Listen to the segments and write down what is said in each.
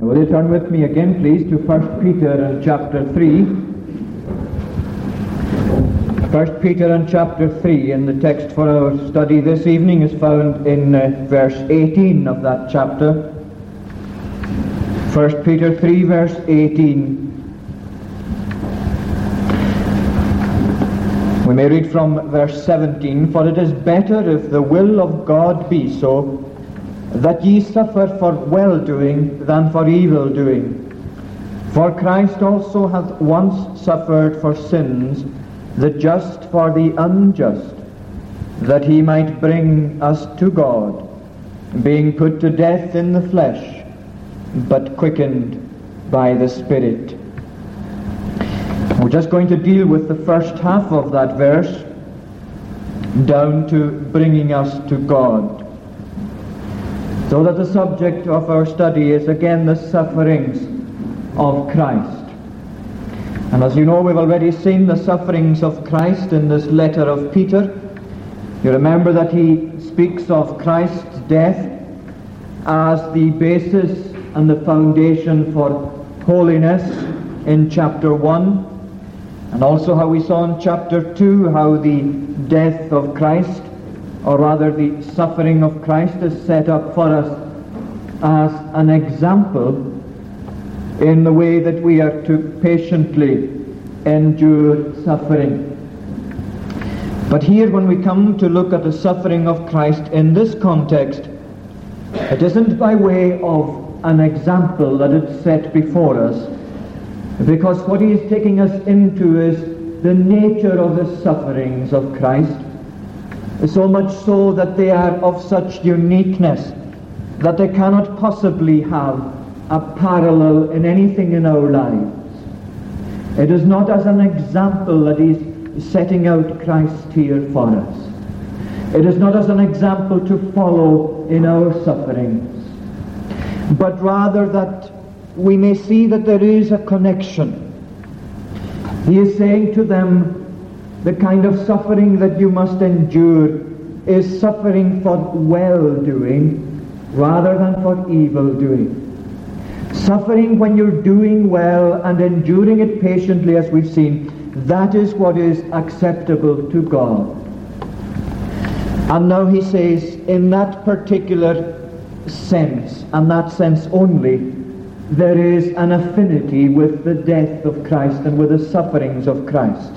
Will you turn with me again, please, to 1 Peter and chapter 3. 1 Peter and chapter 3, and the text for our study this evening is found in uh, verse 18 of that chapter. 1 Peter 3, verse 18. We may read from verse 17, For it is better if the will of God be so, that ye suffer for well-doing than for evil-doing. For Christ also hath once suffered for sins, the just for the unjust, that he might bring us to God, being put to death in the flesh, but quickened by the Spirit. We're just going to deal with the first half of that verse, down to bringing us to God. So that the subject of our study is again the sufferings of Christ. And as you know, we've already seen the sufferings of Christ in this letter of Peter. You remember that he speaks of Christ's death as the basis and the foundation for holiness in chapter 1. And also how we saw in chapter 2 how the death of Christ or rather the suffering of Christ is set up for us as an example in the way that we are to patiently endure suffering. But here when we come to look at the suffering of Christ in this context, it isn't by way of an example that it's set before us, because what he is taking us into is the nature of the sufferings of Christ so much so that they are of such uniqueness that they cannot possibly have a parallel in anything in our lives. It is not as an example that he's setting out Christ here for us. It is not as an example to follow in our sufferings, but rather that we may see that there is a connection. He is saying to them, the kind of suffering that you must endure is suffering for well-doing rather than for evil-doing. Suffering when you're doing well and enduring it patiently as we've seen, that is what is acceptable to God. And now he says, in that particular sense, and that sense only, there is an affinity with the death of Christ and with the sufferings of Christ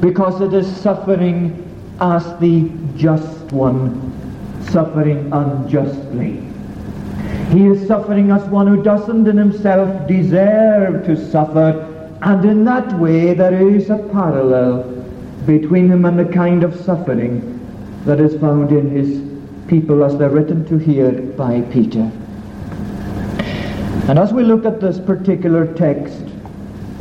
because it is suffering as the just one, suffering unjustly. He is suffering as one who doesn't in himself deserve to suffer, and in that way there is a parallel between him and the kind of suffering that is found in his people as they're written to here by Peter. And as we look at this particular text,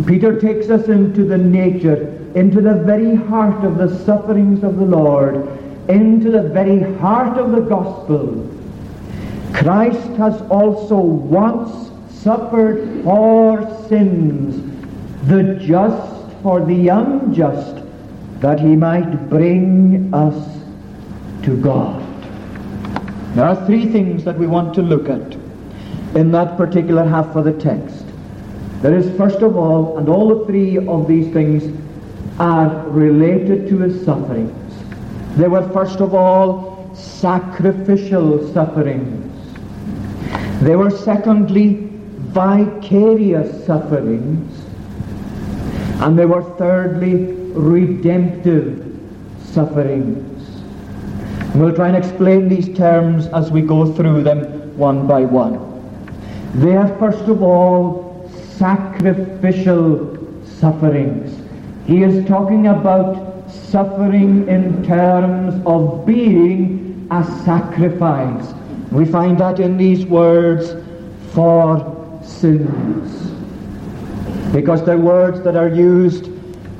Peter takes us into the nature into the very heart of the sufferings of the Lord, into the very heart of the gospel. Christ has also once suffered for sins, the just for the unjust, that he might bring us to God. There are three things that we want to look at in that particular half of the text. There is first of all, and all the three of these things are related to his sufferings. They were first of all sacrificial sufferings. They were secondly vicarious sufferings. And they were thirdly redemptive sufferings. And we'll try and explain these terms as we go through them one by one. They are first of all sacrificial sufferings. He is talking about suffering in terms of being a sacrifice. We find that in these words, for sins. Because they're words that are used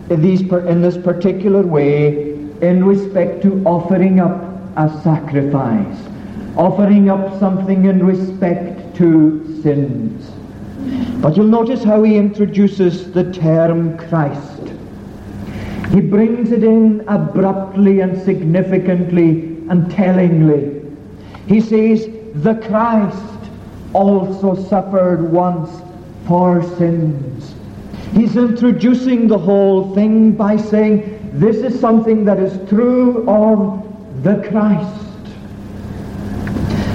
in, these, in this particular way in respect to offering up a sacrifice, offering up something in respect to sins. But you'll notice how he introduces the term Christ. He brings it in abruptly and significantly and tellingly. He says, the Christ also suffered once for sins. He's introducing the whole thing by saying this is something that is true of the Christ.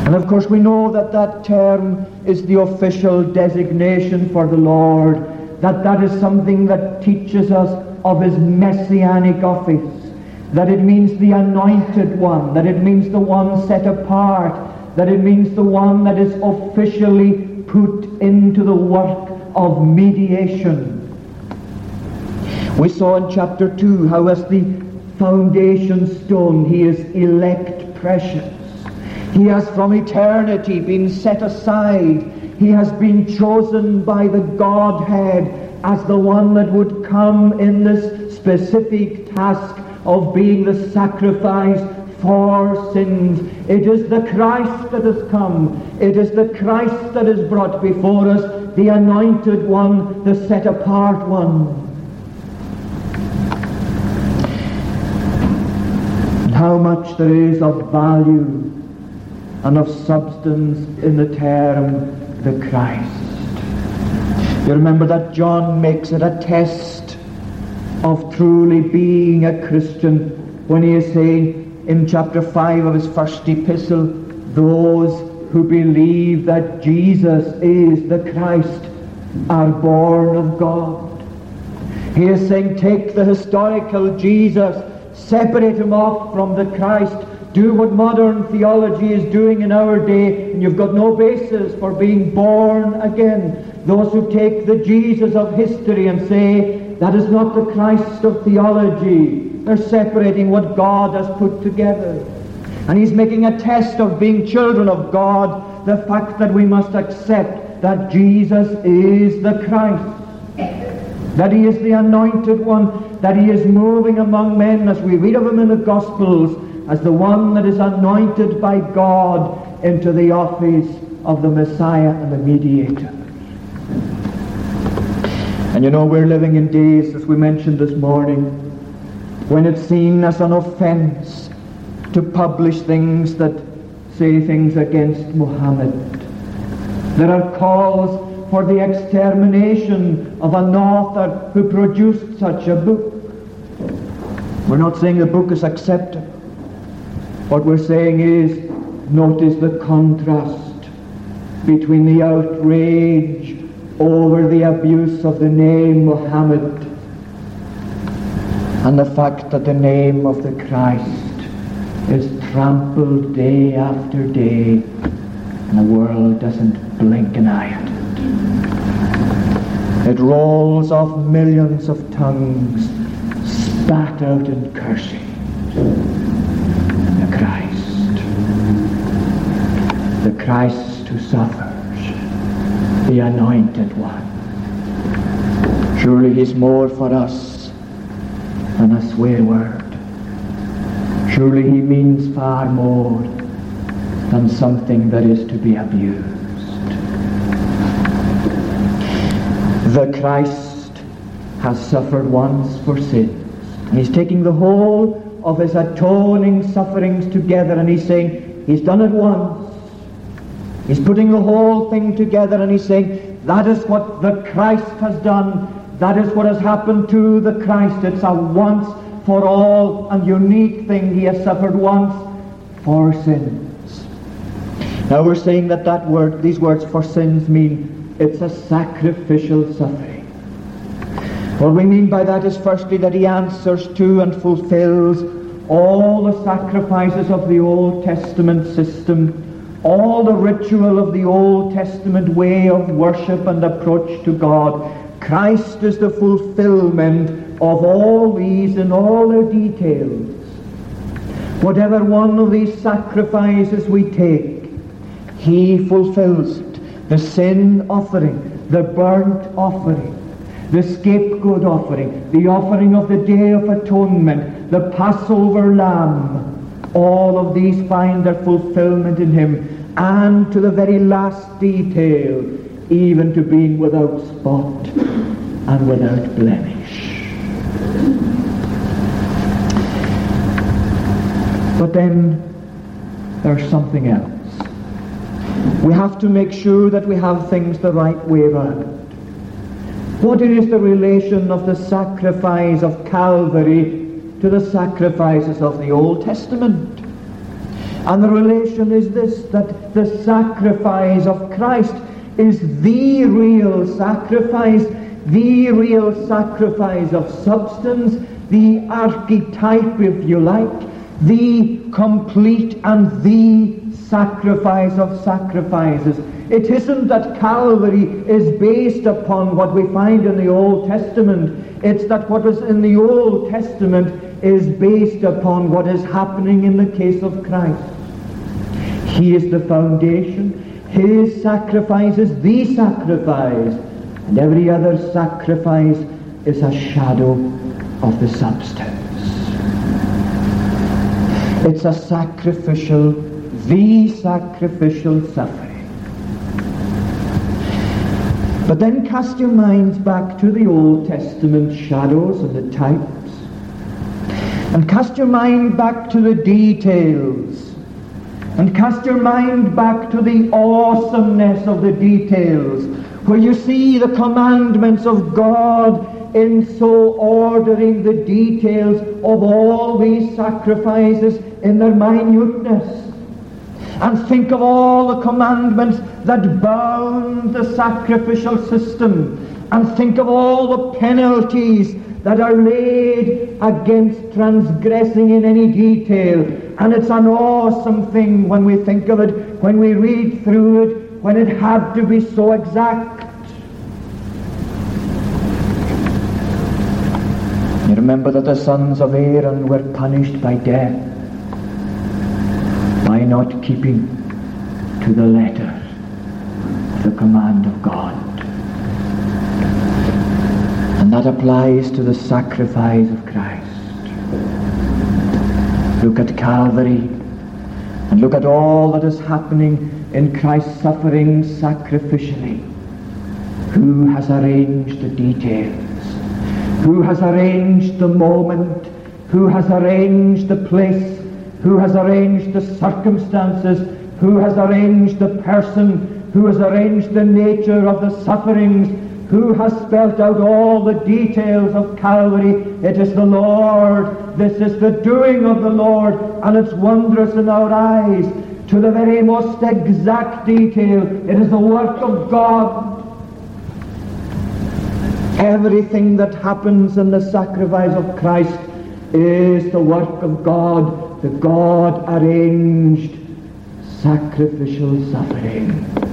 And of course we know that that term is the official designation for the Lord, that that is something that teaches us of his messianic office, that it means the anointed one, that it means the one set apart, that it means the one that is officially put into the work of mediation. We saw in chapter 2 how as the foundation stone he is elect precious. He has from eternity been set aside. He has been chosen by the Godhead as the one that would come in this specific task of being the sacrifice for sins. It is the Christ that has come. It is the Christ that is brought before us, the anointed one, the set apart one. How much there is of value and of substance in the term the Christ. You remember that John makes it a test of truly being a Christian when he is saying, in chapter 5 of his first epistle, those who believe that Jesus is the Christ are born of God. He is saying, take the historical Jesus, separate him off from the Christ, do what modern theology is doing in our day, and you've got no basis for being born again. Those who take the Jesus of history and say, that is not the Christ of theology, they're separating what God has put together. And he's making a test of being children of God, the fact that we must accept that Jesus is the Christ, that he is the anointed one, that he is moving among men, as we read of him in the Gospels, as the one that is anointed by God into the office of the Messiah and the mediator. And you know, we're living in days, as we mentioned this morning, when it's seen as an offense to publish things that say things against Muhammad. There are calls for the extermination of an author who produced such a book. We're not saying the book is acceptable. What we're saying is, notice the contrast between the outrage over the abuse of the name Muhammad and the fact that the name of the Christ is trampled day after day and the world doesn't blink an eye at it. It rolls off millions of tongues spat out in cursing. The Christ. The Christ who suffers. The anointed one. Surely he's more for us than a swear word. Surely he means far more than something that is to be abused. The Christ has suffered once for sins. He's taking the whole of his atoning sufferings together and he's saying, he's done it once. He's putting the whole thing together and he's saying, that is what the Christ has done that is what has happened to the Christ. It's a once for all and unique thing. He has suffered once for sins. Now we're saying that that word, these words for sins mean it's a sacrificial suffering. What we mean by that is firstly that he answers to and fulfills all the sacrifices of the Old Testament system, all the ritual of the Old Testament way of worship and approach to God. Christ is the fulfillment of all these in all their details. Whatever one of these sacrifices we take, he fulfills it. The sin offering, the burnt offering, the scapegoat offering, the offering of the Day of Atonement, the Passover lamb, all of these find their fulfillment in him, and to the very last detail, even to being without spot and without blemish. But then there's something else. We have to make sure that we have things the right way around. What is the relation of the sacrifice of Calvary to the sacrifices of the Old Testament? And the relation is this, that the sacrifice of Christ is the real sacrifice, the real sacrifice of substance, the archetype, if you like, the complete and the sacrifice of sacrifices. It isn't that Calvary is based upon what we find in the Old Testament. It's that what was in the Old Testament is based upon what is happening in the case of Christ. He is the foundation. His sacrifice is the sacrifice. And every other sacrifice is a shadow of the substance. It's a sacrificial, the sacrificial suffering. But then cast your minds back to the Old Testament shadows and the types. And cast your mind back to the details. And cast your mind back to the awesomeness of the details, where you see the commandments of God in so ordering the details of all these sacrifices in their minuteness. And think of all the commandments that bound the sacrificial system. And think of all the penalties that are laid against transgressing in any detail. And it's an awesome thing when we think of it, when we read through it, when it had to be so exact. You remember that the sons of Aaron were punished by death by not keeping to the letter the command of God. And that applies to the sacrifice of Christ. Look at Calvary and look at all that is happening in Christ's suffering sacrificially. Who has arranged the details? Who has arranged the moment? Who has arranged the place? Who has arranged the circumstances? Who has arranged the person? Who has arranged the nature of the sufferings? Who has spelt out all the details of Calvary? It is the Lord. This is the doing of the Lord, and it's wondrous in our eyes to the very most exact detail. It is the work of God. Everything that happens in the sacrifice of Christ is the work of God, the God arranged sacrificial suffering.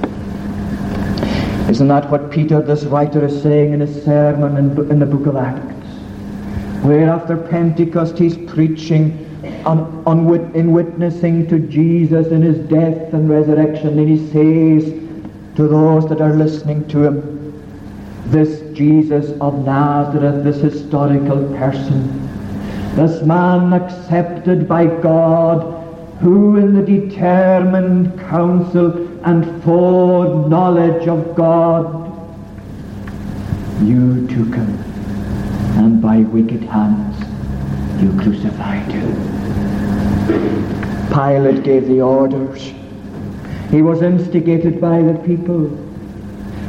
Isn't that what Peter, this writer, is saying in his sermon in, in the book of Acts? Where after Pentecost he's preaching on, on, in witnessing to Jesus in his death and resurrection, and he says to those that are listening to him, this Jesus of Nazareth, this historical person, this man accepted by God, who in the determined counsel and foreknowledge of God, you took him, and by wicked hands you crucified him. Pilate gave the orders. He was instigated by the people.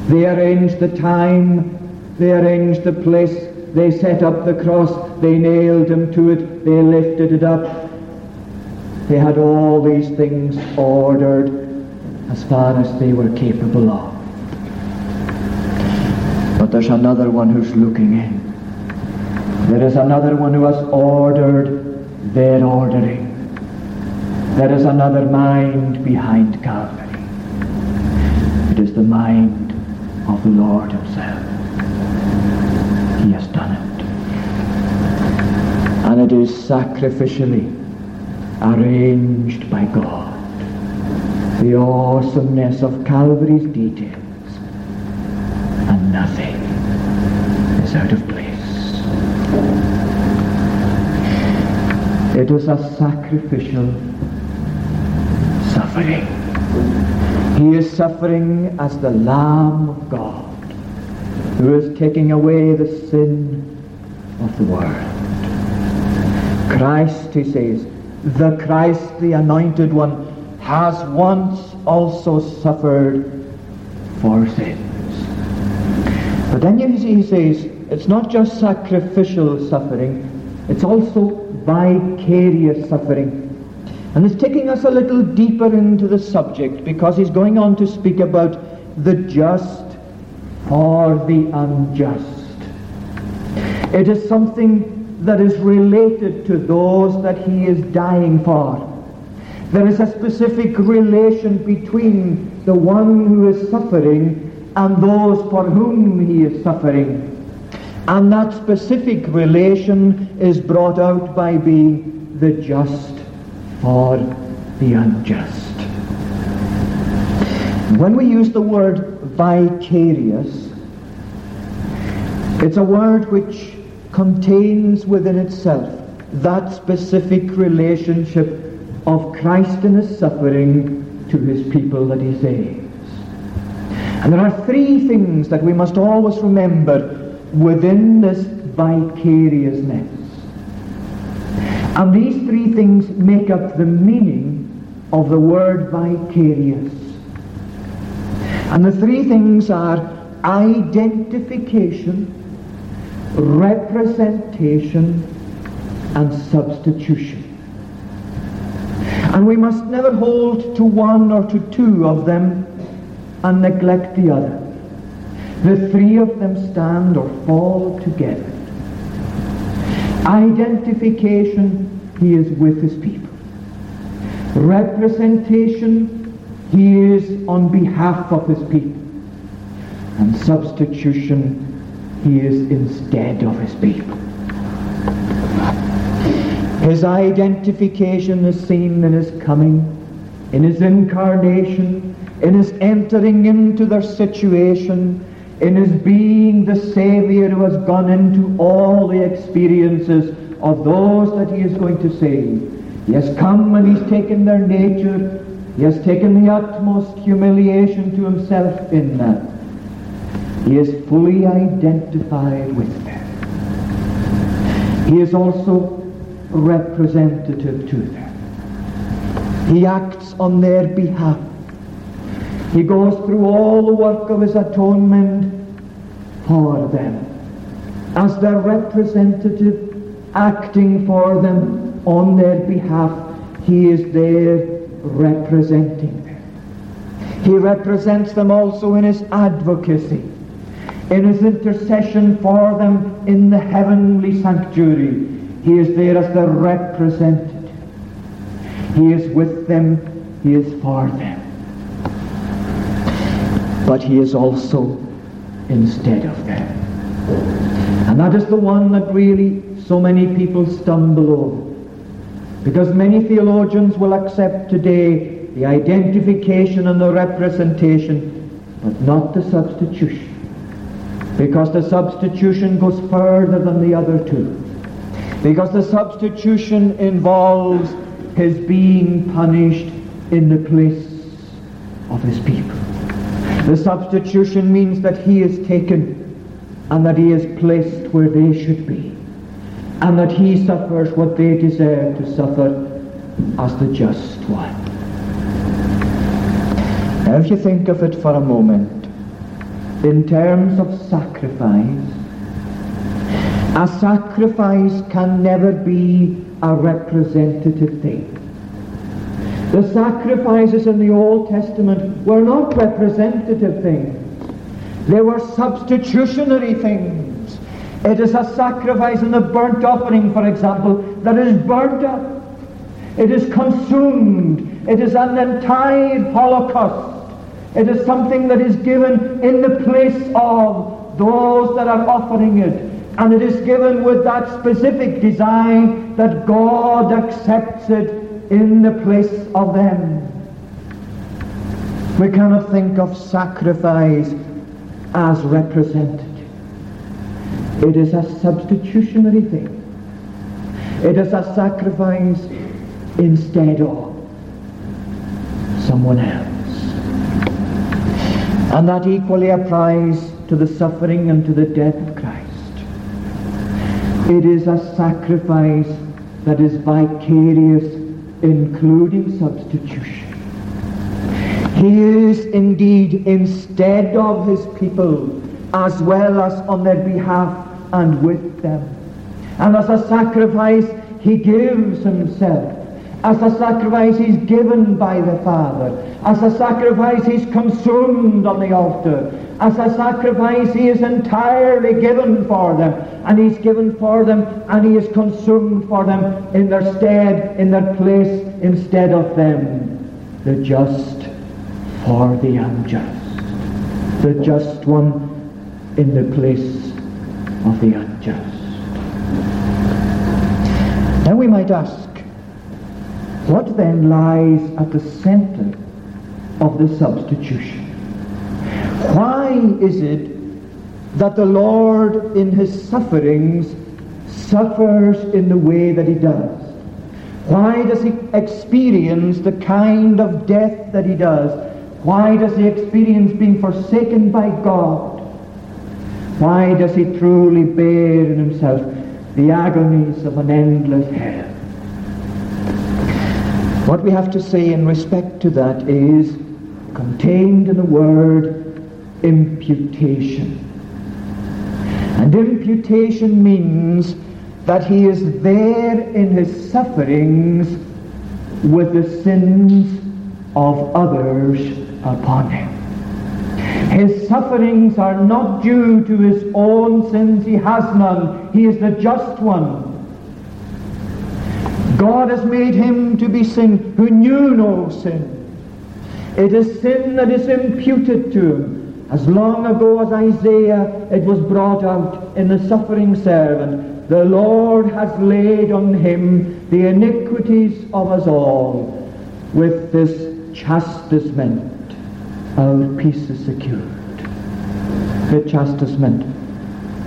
They arranged the time, they arranged the place, they set up the cross, they nailed him to it, they lifted it up. They had all these things ordered as far as they were capable of. But there's another one who's looking in. There is another one who has ordered their ordering. There is another mind behind Calvary. It is the mind of the Lord himself. He has done it. And it is sacrificially arranged by God. The awesomeness of Calvary's details. And nothing is out of place. It is a sacrificial suffering. He is suffering as the Lamb of God who is taking away the sin of the world. Christ, he says, the Christ, the anointed one, has once also suffered for sins. But then you see, he says, it's not just sacrificial suffering, it's also vicarious suffering. And it's taking us a little deeper into the subject because he's going on to speak about the just for the unjust. It is something that is related to those that he is dying for. There is a specific relation between the one who is suffering and those for whom he is suffering. And that specific relation is brought out by being the just for the unjust. When we use the word vicarious, it's a word which contains within itself that specific relationship of Christ in his suffering to his people that he saves. And there are three things that we must always remember within this vicariousness. And these three things make up the meaning of the word vicarious. And the three things are identification, representation, and substitution. And we must never hold to one or to two of them and neglect the other. The three of them stand or fall together. Identification, he is with his people. Representation, he is on behalf of his people. And substitution, he is instead of his people. His identification is seen in his coming, in his incarnation, in his entering into their situation, in his being the Saviour who has gone into all the experiences of those that he is going to save. He has come and he's taken their nature. He has taken the utmost humiliation to himself in that. He is fully identified with them. He is also representative to them. He acts on their behalf. He goes through all the work of his atonement for them as their representative acting for them on their behalf. He is there representing them. He represents them also in his advocacy, in his intercession for them in the heavenly sanctuary, he is there as the representative. He is with them. He is for them. But he is also instead of them. And that is the one that really so many people stumble over. Because many theologians will accept today the identification and the representation, but not the substitution. Because the substitution goes further than the other two. Because the substitution involves his being punished in the place of his people. The substitution means that he is taken and that he is placed where they should be. And that he suffers what they deserve to suffer as the just one. Now if you think of it for a moment, in terms of sacrifice, a sacrifice can never be a representative thing. The sacrifices in the Old Testament were not representative things. They were substitutionary things. It is a sacrifice in the burnt offering, for example, that is burnt up. It is consumed. It is an entire holocaust. It is something that is given in the place of those that are offering it. And it is given with that specific design that God accepts it in the place of them. We cannot think of sacrifice as representative. It is a substitutionary thing. It is a sacrifice instead of someone else. And that equally applies to the suffering and to the death of Christ. It is a sacrifice that is vicarious, including substitution. He is indeed instead of his people, as well as on their behalf and with them. And as a sacrifice, he gives himself. As a sacrifice, he's given by the Father. As a sacrifice, he's consumed on the altar. As a sacrifice, he is entirely given for them. And he's given for them, and he is consumed for them in their stead, in their place, instead of them. The just for the unjust. The just one in the place of the unjust. Now we might ask, what then lies at the center of the substitution? Why is it that the Lord in his sufferings suffers in the way that he does? Why does he experience the kind of death that he does? Why does he experience being forsaken by God? Why does he truly bear in himself the agonies of an endless hell? What we have to say in respect to that is contained in the word imputation. And imputation means that he is there in his sufferings with the sins of others upon him. His sufferings are not due to his own sins. He has none. He is the just one. God has made him to be sin who knew no sin. It is sin that is imputed to him. As long ago as Isaiah it was brought out in the suffering servant, the Lord has laid on him the iniquities of us all with this chastisement our peace is secured. The chastisement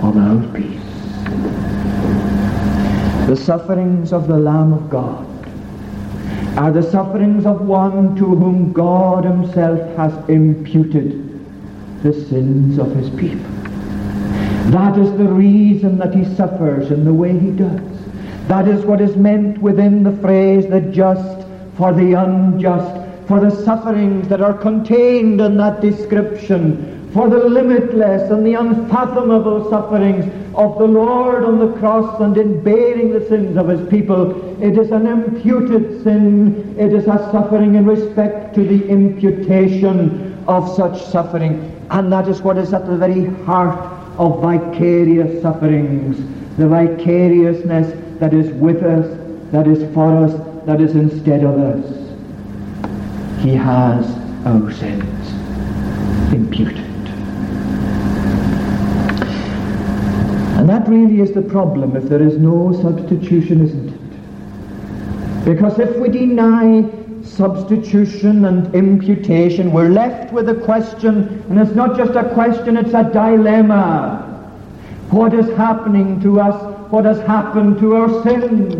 of our peace. The sufferings of the Lamb of God are the sufferings of one to whom God himself has imputed the sins of his people. That is the reason that he suffers in the way he does. That is what is meant within the phrase the just for the unjust for the sufferings that are contained in that description, for the limitless and the unfathomable sufferings of the Lord on the cross and in bearing the sins of his people. It is an imputed sin. It is a suffering in respect to the imputation of such suffering. And that is what is at the very heart of vicarious sufferings. The vicariousness that is with us, that is for us, that is instead of us he has our sins imputed. That really is the problem if there is no substitution, isn't it? Because if we deny substitution and imputation, we're left with a question, and it's not just a question, it's a dilemma. What is happening to us? What has happened to our sins?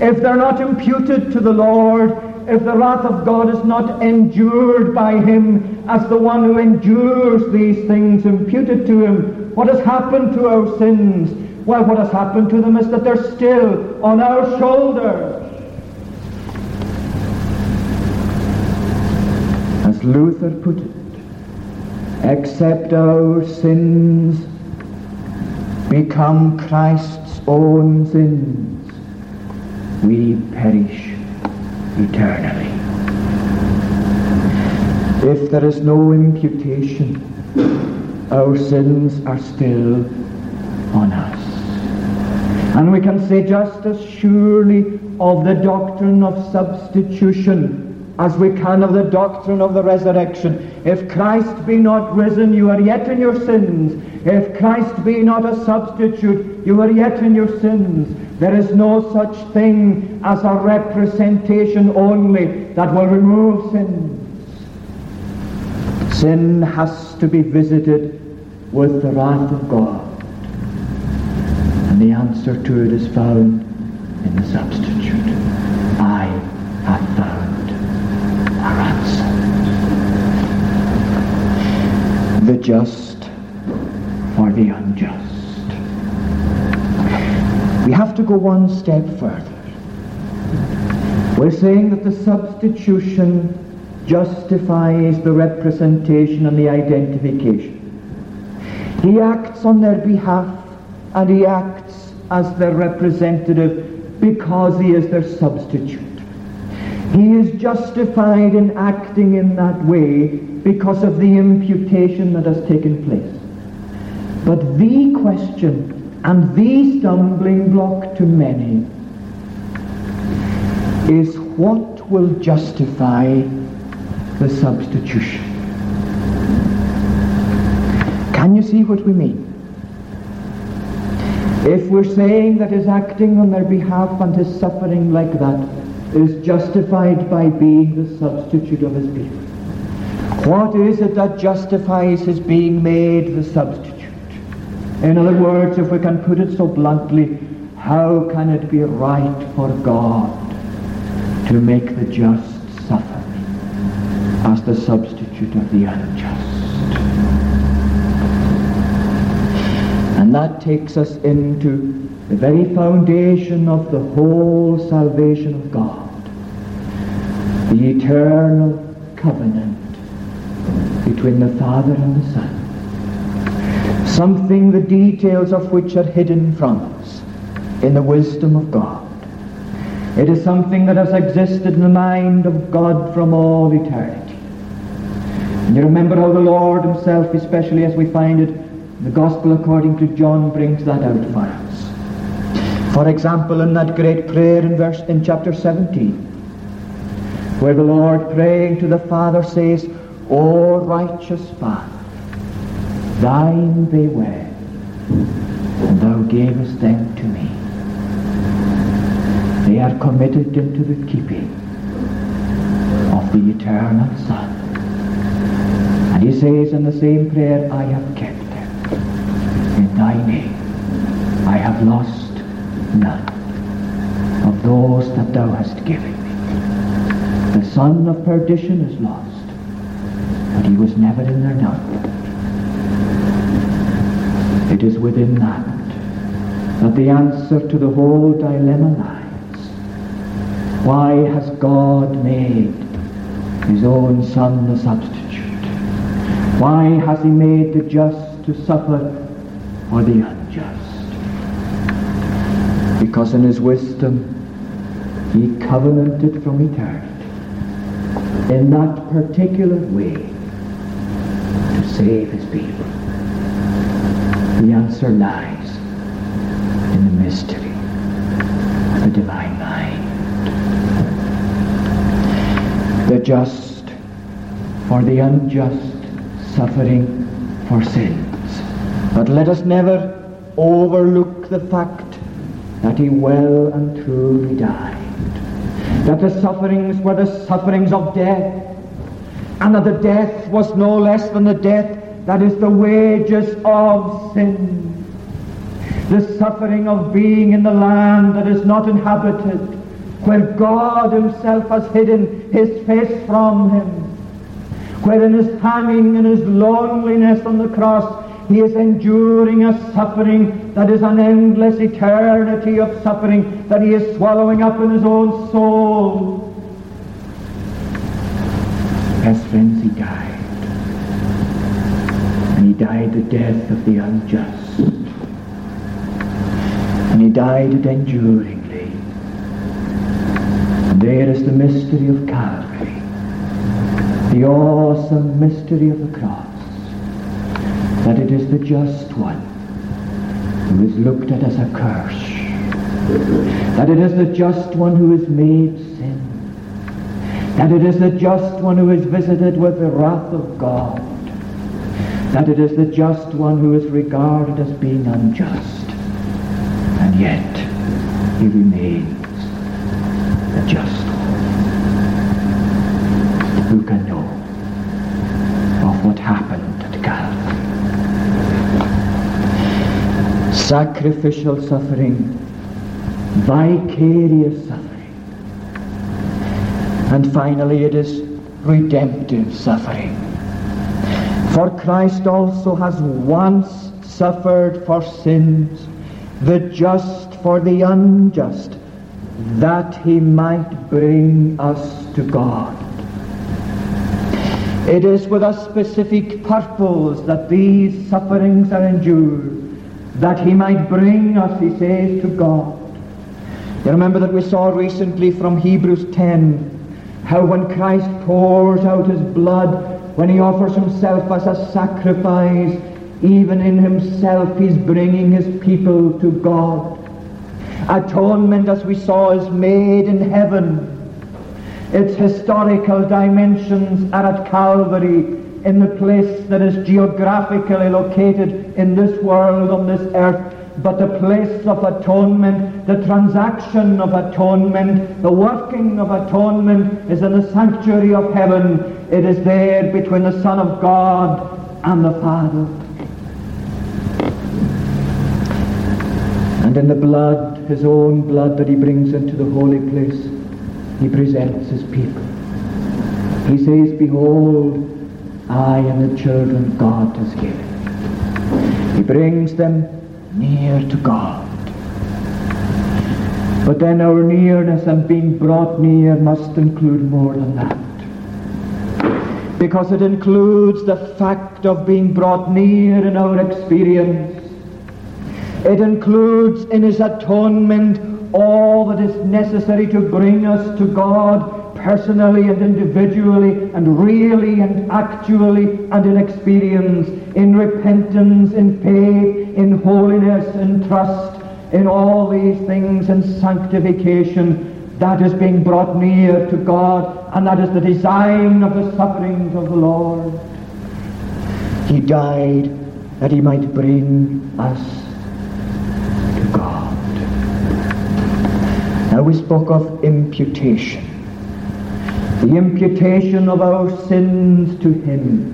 If they're not imputed to the Lord, if the wrath of God is not endured by him as the one who endures these things imputed to him, what has happened to our sins? Well, what has happened to them is that they're still on our shoulders. As Luther put it, except our sins become Christ's own sins, we perish eternally. If there is no imputation, our sins are still on us. And we can say just as surely of the doctrine of substitution as we can of the doctrine of the resurrection. If Christ be not risen, you are yet in your sins. If Christ be not a substitute, you are yet in your sins. There is no such thing as a representation only that will remove sins. Sin has to be visited with the wrath of God. And the answer to it is found in the substitute. I have found a ransom. The just for the unjust. We have to go one step further. We're saying that the substitution justifies the representation and the identification. He acts on their behalf and he acts as their representative because he is their substitute. He is justified in acting in that way because of the imputation that has taken place. But the question and the stumbling block to many is what will justify the substitution. Can you see what we mean? If we're saying that his acting on their behalf and his suffering like that is justified by being the substitute of his people, what is it that justifies his being made the substitute? In other words, if we can put it so bluntly, how can it be right for God to make the just suffer as the substitute of the unjust. And that takes us into the very foundation of the whole salvation of God, the eternal covenant between the Father and the Son, something the details of which are hidden from us in the wisdom of God. It is something that has existed in the mind of God from all eternity. And you remember how the Lord himself, especially as we find it, the Gospel according to John brings that out for us. For example, in that great prayer in verse in chapter 17, where the Lord praying to the Father says, O righteous Father, thine they were, and thou gavest them to me. They are committed into the keeping of the eternal Son. And he says in the same prayer, I have kept them in thy name. I have lost none of those that thou hast given me. The son of perdition is lost, but he was never in their number. It is within that that the answer to the whole dilemma lies. Why has God made his own Son the substitute? Why has he made the just to suffer for the unjust? Because in his wisdom he covenanted from eternity in that particular way to save his people. The answer lies in the mystery of the divine mind the just for the unjust, suffering for sins. But let us never overlook the fact that he well and truly died. That the sufferings were the sufferings of death, and that the death was no less than the death that is the wages of sin. The suffering of being in the land that is not inhabited, where God himself has hidden his face from him, where in his hanging and his loneliness on the cross he is enduring a suffering that is an endless eternity of suffering that he is swallowing up in his own soul. As friends, he died. And he died the death of the unjust. And he died it enduring there is the mystery of Calvary, the awesome mystery of the cross, that it is the just one who is looked at as a curse, that it is the just one who is made sin, that it is the just one who is visited with the wrath of God, that it is the just one who is regarded as being unjust, and yet he remains the just. one. Who can know of what happened at Calvary? Sacrificial suffering, vicarious suffering, and finally it is redemptive suffering. For Christ also has once suffered for sins, the just for the unjust, that he might bring us to God. It is with a specific purpose that these sufferings are endured, that he might bring us, he says, to God. You remember that we saw recently from Hebrews 10 how when Christ pours out his blood, when he offers himself as a sacrifice, even in himself he's bringing his people to God. Atonement, as we saw, is made in heaven. Its historical dimensions are at Calvary, in the place that is geographically located in this world, on this earth, but the place of atonement, the transaction of atonement, the working of atonement is in the sanctuary of heaven. It is there between the Son of God and the Father. And in the blood, his own blood that he brings into the holy place, he presents his people. He says, Behold, I am the children God has given. He brings them near to God. But then our nearness and being brought near must include more than that. Because it includes the fact of being brought near in our experience. It includes in his atonement all that is necessary to bring us to God personally and individually and really and actually and in experience, in repentance, in faith, in holiness, in trust, in all these things, in sanctification, that is being brought near to God, and that is the design of the sufferings of the Lord. He died that he might bring us to God. Now we spoke of imputation the imputation of our sins to Him.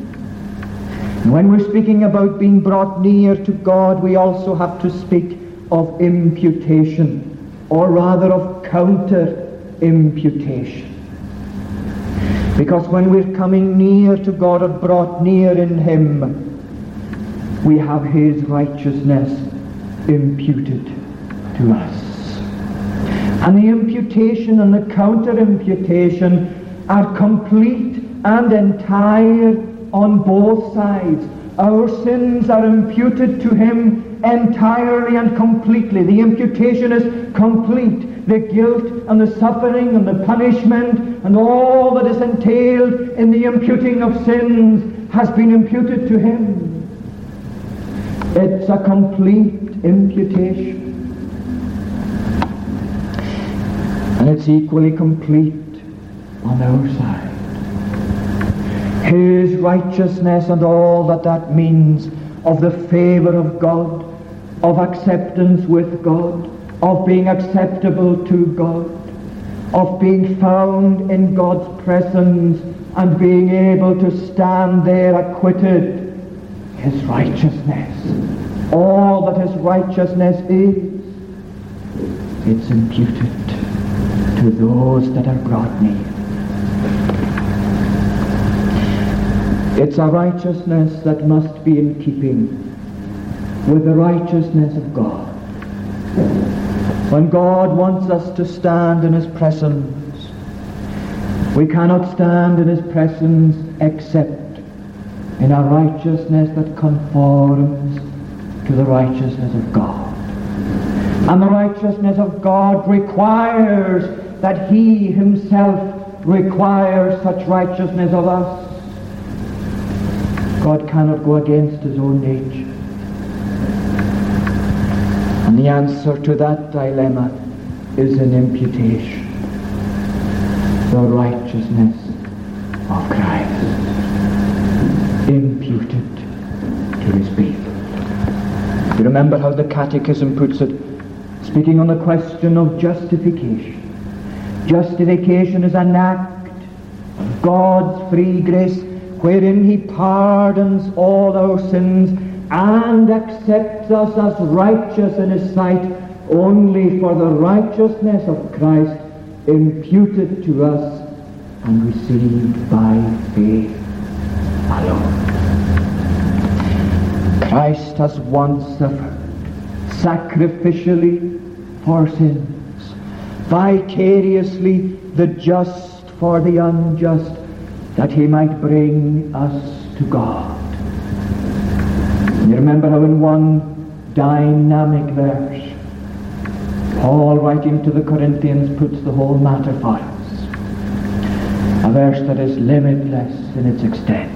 And when we're speaking about being brought near to God, we also have to speak of imputation, or rather of counter-imputation. Because when we're coming near to God or brought near in Him, we have His righteousness imputed to us. And the imputation and the counter-imputation are complete and entire on both sides. Our sins are imputed to him entirely and completely. The imputation is complete. The guilt and the suffering and the punishment and all that is entailed in the imputing of sins has been imputed to him. It's a complete imputation. And it's equally complete on our side. His righteousness and all that that means of the favor of God, of acceptance with God, of being acceptable to God, of being found in God's presence and being able to stand there acquitted. His righteousness, all that His righteousness is, it's imputed to those that are brought near. It's a righteousness that must be in keeping with the righteousness of God. When God wants us to stand in His presence, we cannot stand in His presence except in a righteousness that conforms to the righteousness of God. And the righteousness of God requires that He Himself requires such righteousness of us. God cannot go against his own nature. And the answer to that dilemma is an imputation. The righteousness of Christ imputed to his people. You remember how the Catechism puts it, speaking on the question of justification. Justification is an act of God's free grace wherein he pardons all our sins and accepts us as righteous in his sight only for the righteousness of Christ imputed to us and received by faith alone. Christ has once suffered sacrificially for sins, vicariously the just for the unjust, that he might bring us to God. Remember how in one dynamic verse, Paul writing to the Corinthians puts the whole matter for us. A verse that is limitless in its extent.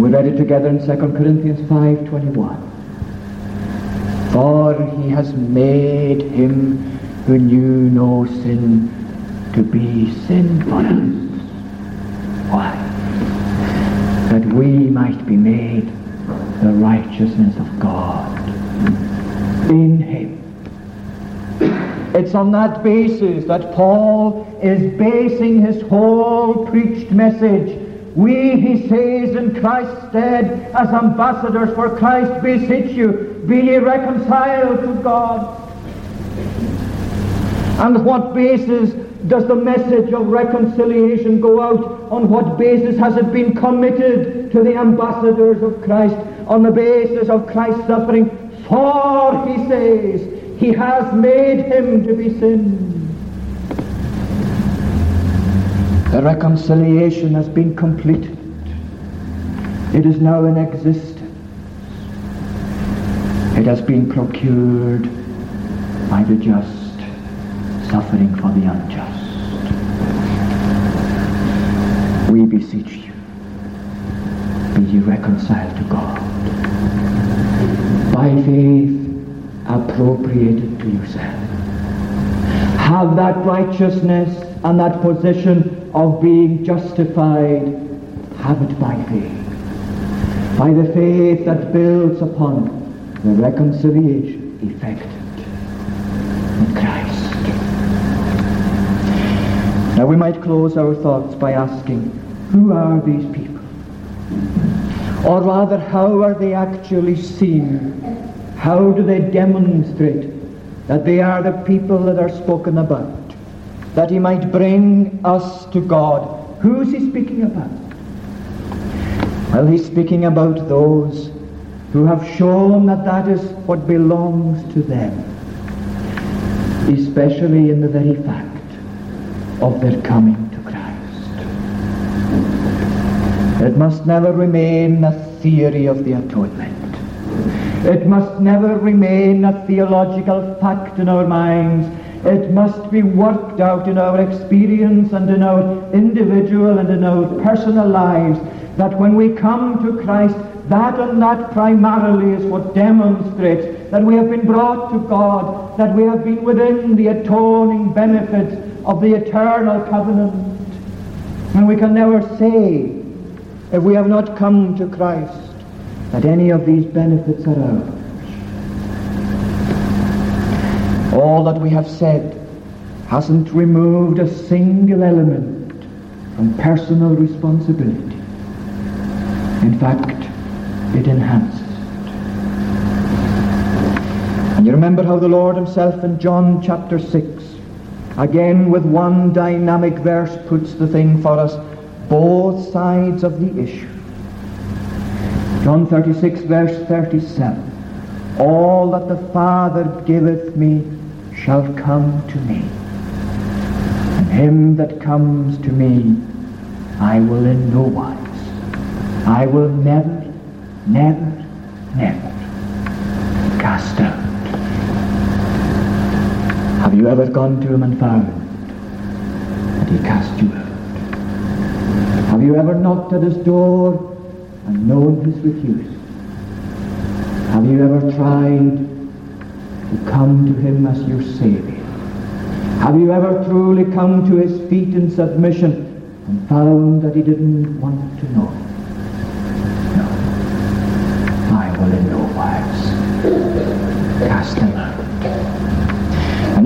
We read it together in 2 Corinthians 5.21. For he has made him who knew no sin to be sin for us. Why? That we might be made the righteousness of God in him. It's on that basis that Paul is basing his whole preached message. We, he says, in Christ's stead, as ambassadors for Christ, beseech you, be ye reconciled to God. And what basis does the message of reconciliation go out? On what basis has it been committed to the ambassadors of Christ? On the basis of Christ's suffering. For, he says, he has made him to be sin. The reconciliation has been completed. It is now in existence. It has been procured by the just, suffering for the unjust. We beseech you, be ye reconciled to God. By faith, appropriated to yourself. Have that righteousness and that position of being justified, have it by faith. By the faith that builds upon the reconciliation effected in Christ. Now we might close our thoughts by asking, who are these people? Or rather, how are they actually seen? How do they demonstrate that they are the people that are spoken about? That he might bring us to God. Who's he speaking about? Well, he's speaking about those who have shown that that is what belongs to them, especially in the very fact of their coming to Christ. It must never remain a theory of the atonement. It must never remain a theological fact in our minds. It must be worked out in our experience and in our individual and in our personal lives that when we come to Christ, that and that primarily is what demonstrates that we have been brought to God, that we have been within the atoning benefits of the eternal covenant. And we can never say, if we have not come to Christ, that any of these benefits are ours. All that we have said hasn't removed a single element from personal responsibility. In fact, it enhances it. And you remember how the Lord himself in John chapter 6, again with one dynamic verse, puts the thing for us, both sides of the issue. John 36, verse 37. All that the Father giveth me shall come to me. And him that comes to me I will in no wise, I will never never, never cast out. Have you ever gone to him and found that he cast you out? Have you ever knocked at his door and known his refusal? Have you ever tried to come to him as your Savior? Have you ever truly come to his feet in submission and found that he didn't want to know? cast them out.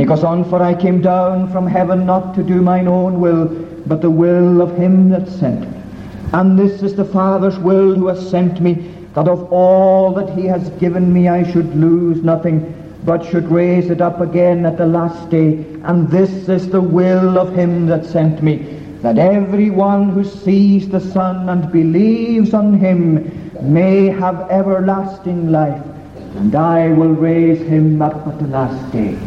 Goes on, For I came down from heaven not to do mine own will, but the will of him that sent me. And this is the Father's will who has sent me, that of all that he has given me I should lose nothing, but should raise it up again at the last day. And this is the will of him that sent me, that every one who sees the Son and believes on him may have everlasting life and I will raise him up at the last day.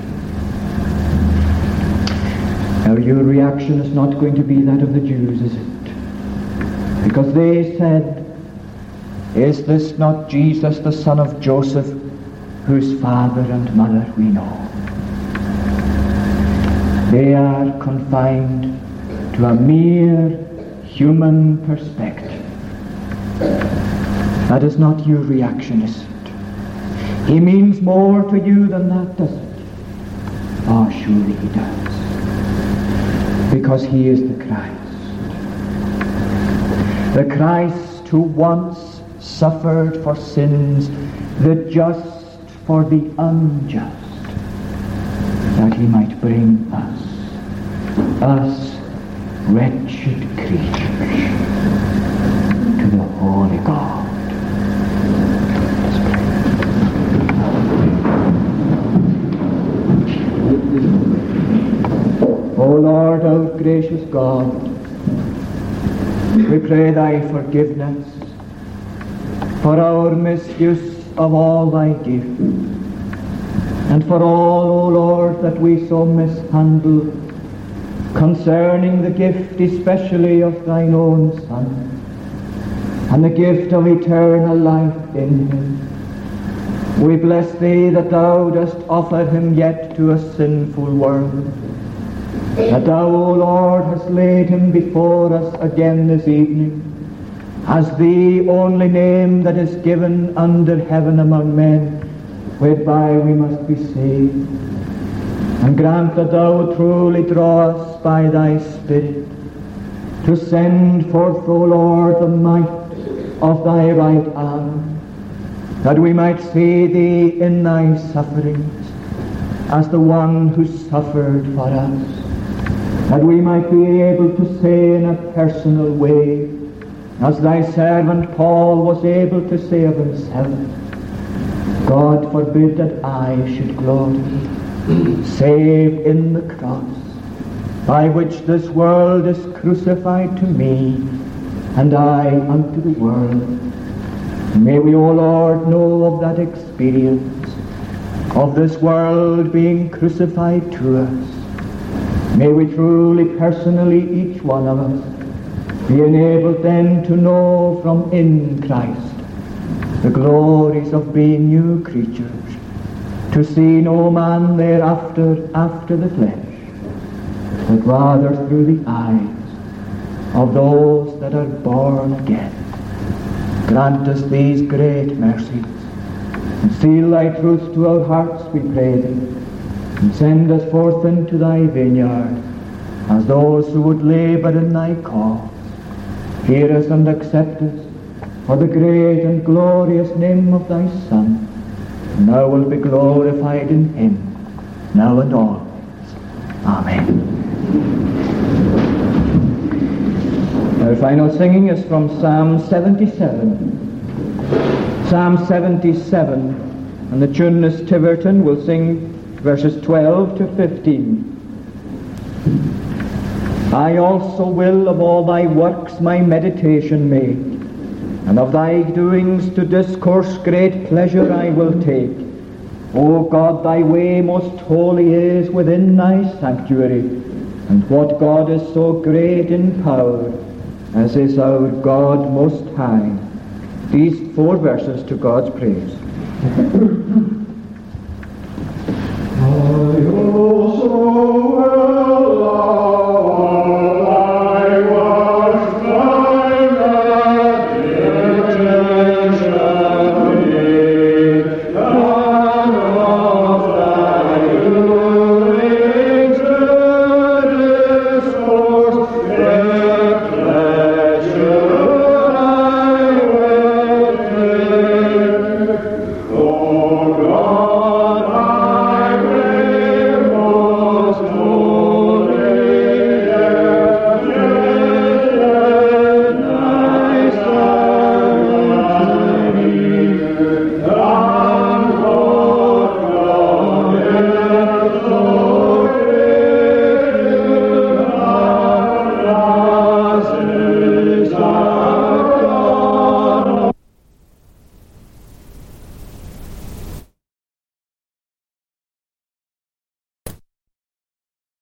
Now your reaction is not going to be that of the Jews, is it? Because they said, Is this not Jesus, the son of Joseph, whose father and mother we know? They are confined to a mere human perspective. That is not your reaction, is it? He means more to you than that, does it? Oh, surely he does. Because he is the Christ. The Christ who once suffered for sins, the just for the unjust, that he might bring us, us wretched creatures, to the Holy God. O Lord, our gracious God, we pray thy forgiveness for our misuse of all thy gift, and for all, O Lord, that we so mishandle concerning the gift especially of thine own Son, and the gift of eternal life in him. We bless thee that thou dost offer him yet to a sinful world that thou, O Lord, hast laid him before us again this evening as the only name that is given under heaven among men, whereby we must be saved. And grant that thou truly draw us by thy Spirit to send forth, O Lord, the might of thy right arm, that we might see thee in thy sufferings as the one who suffered for us that we might be able to say in a personal way, as thy servant Paul was able to say of himself, God forbid that I should glory, save in the cross, by which this world is crucified to me, and I unto the world. May we, O Lord, know of that experience of this world being crucified to us, May we truly, personally, each one of us, be enabled then to know from in Christ the glories of being new creatures, to see no man thereafter after the flesh, but rather through the eyes of those that are born again. Grant us these great mercies, and seal thy truth to our hearts, we pray thee and send us forth into thy vineyard as those who would labour in thy cause. Hear us and accept us for the great and glorious name of thy Son. And thou wilt be glorified in him, now and always. Amen. Our final singing is from Psalm 77. Psalm 77, and the tunist Tiverton will sing verses 12 to 15. I also will of all thy works my meditation make, and of thy doings to discourse great pleasure I will take. O God, thy way most holy is within thy sanctuary, and what God is so great in power, as is our God most high. These four verses to God's praise. Oh, you're so well.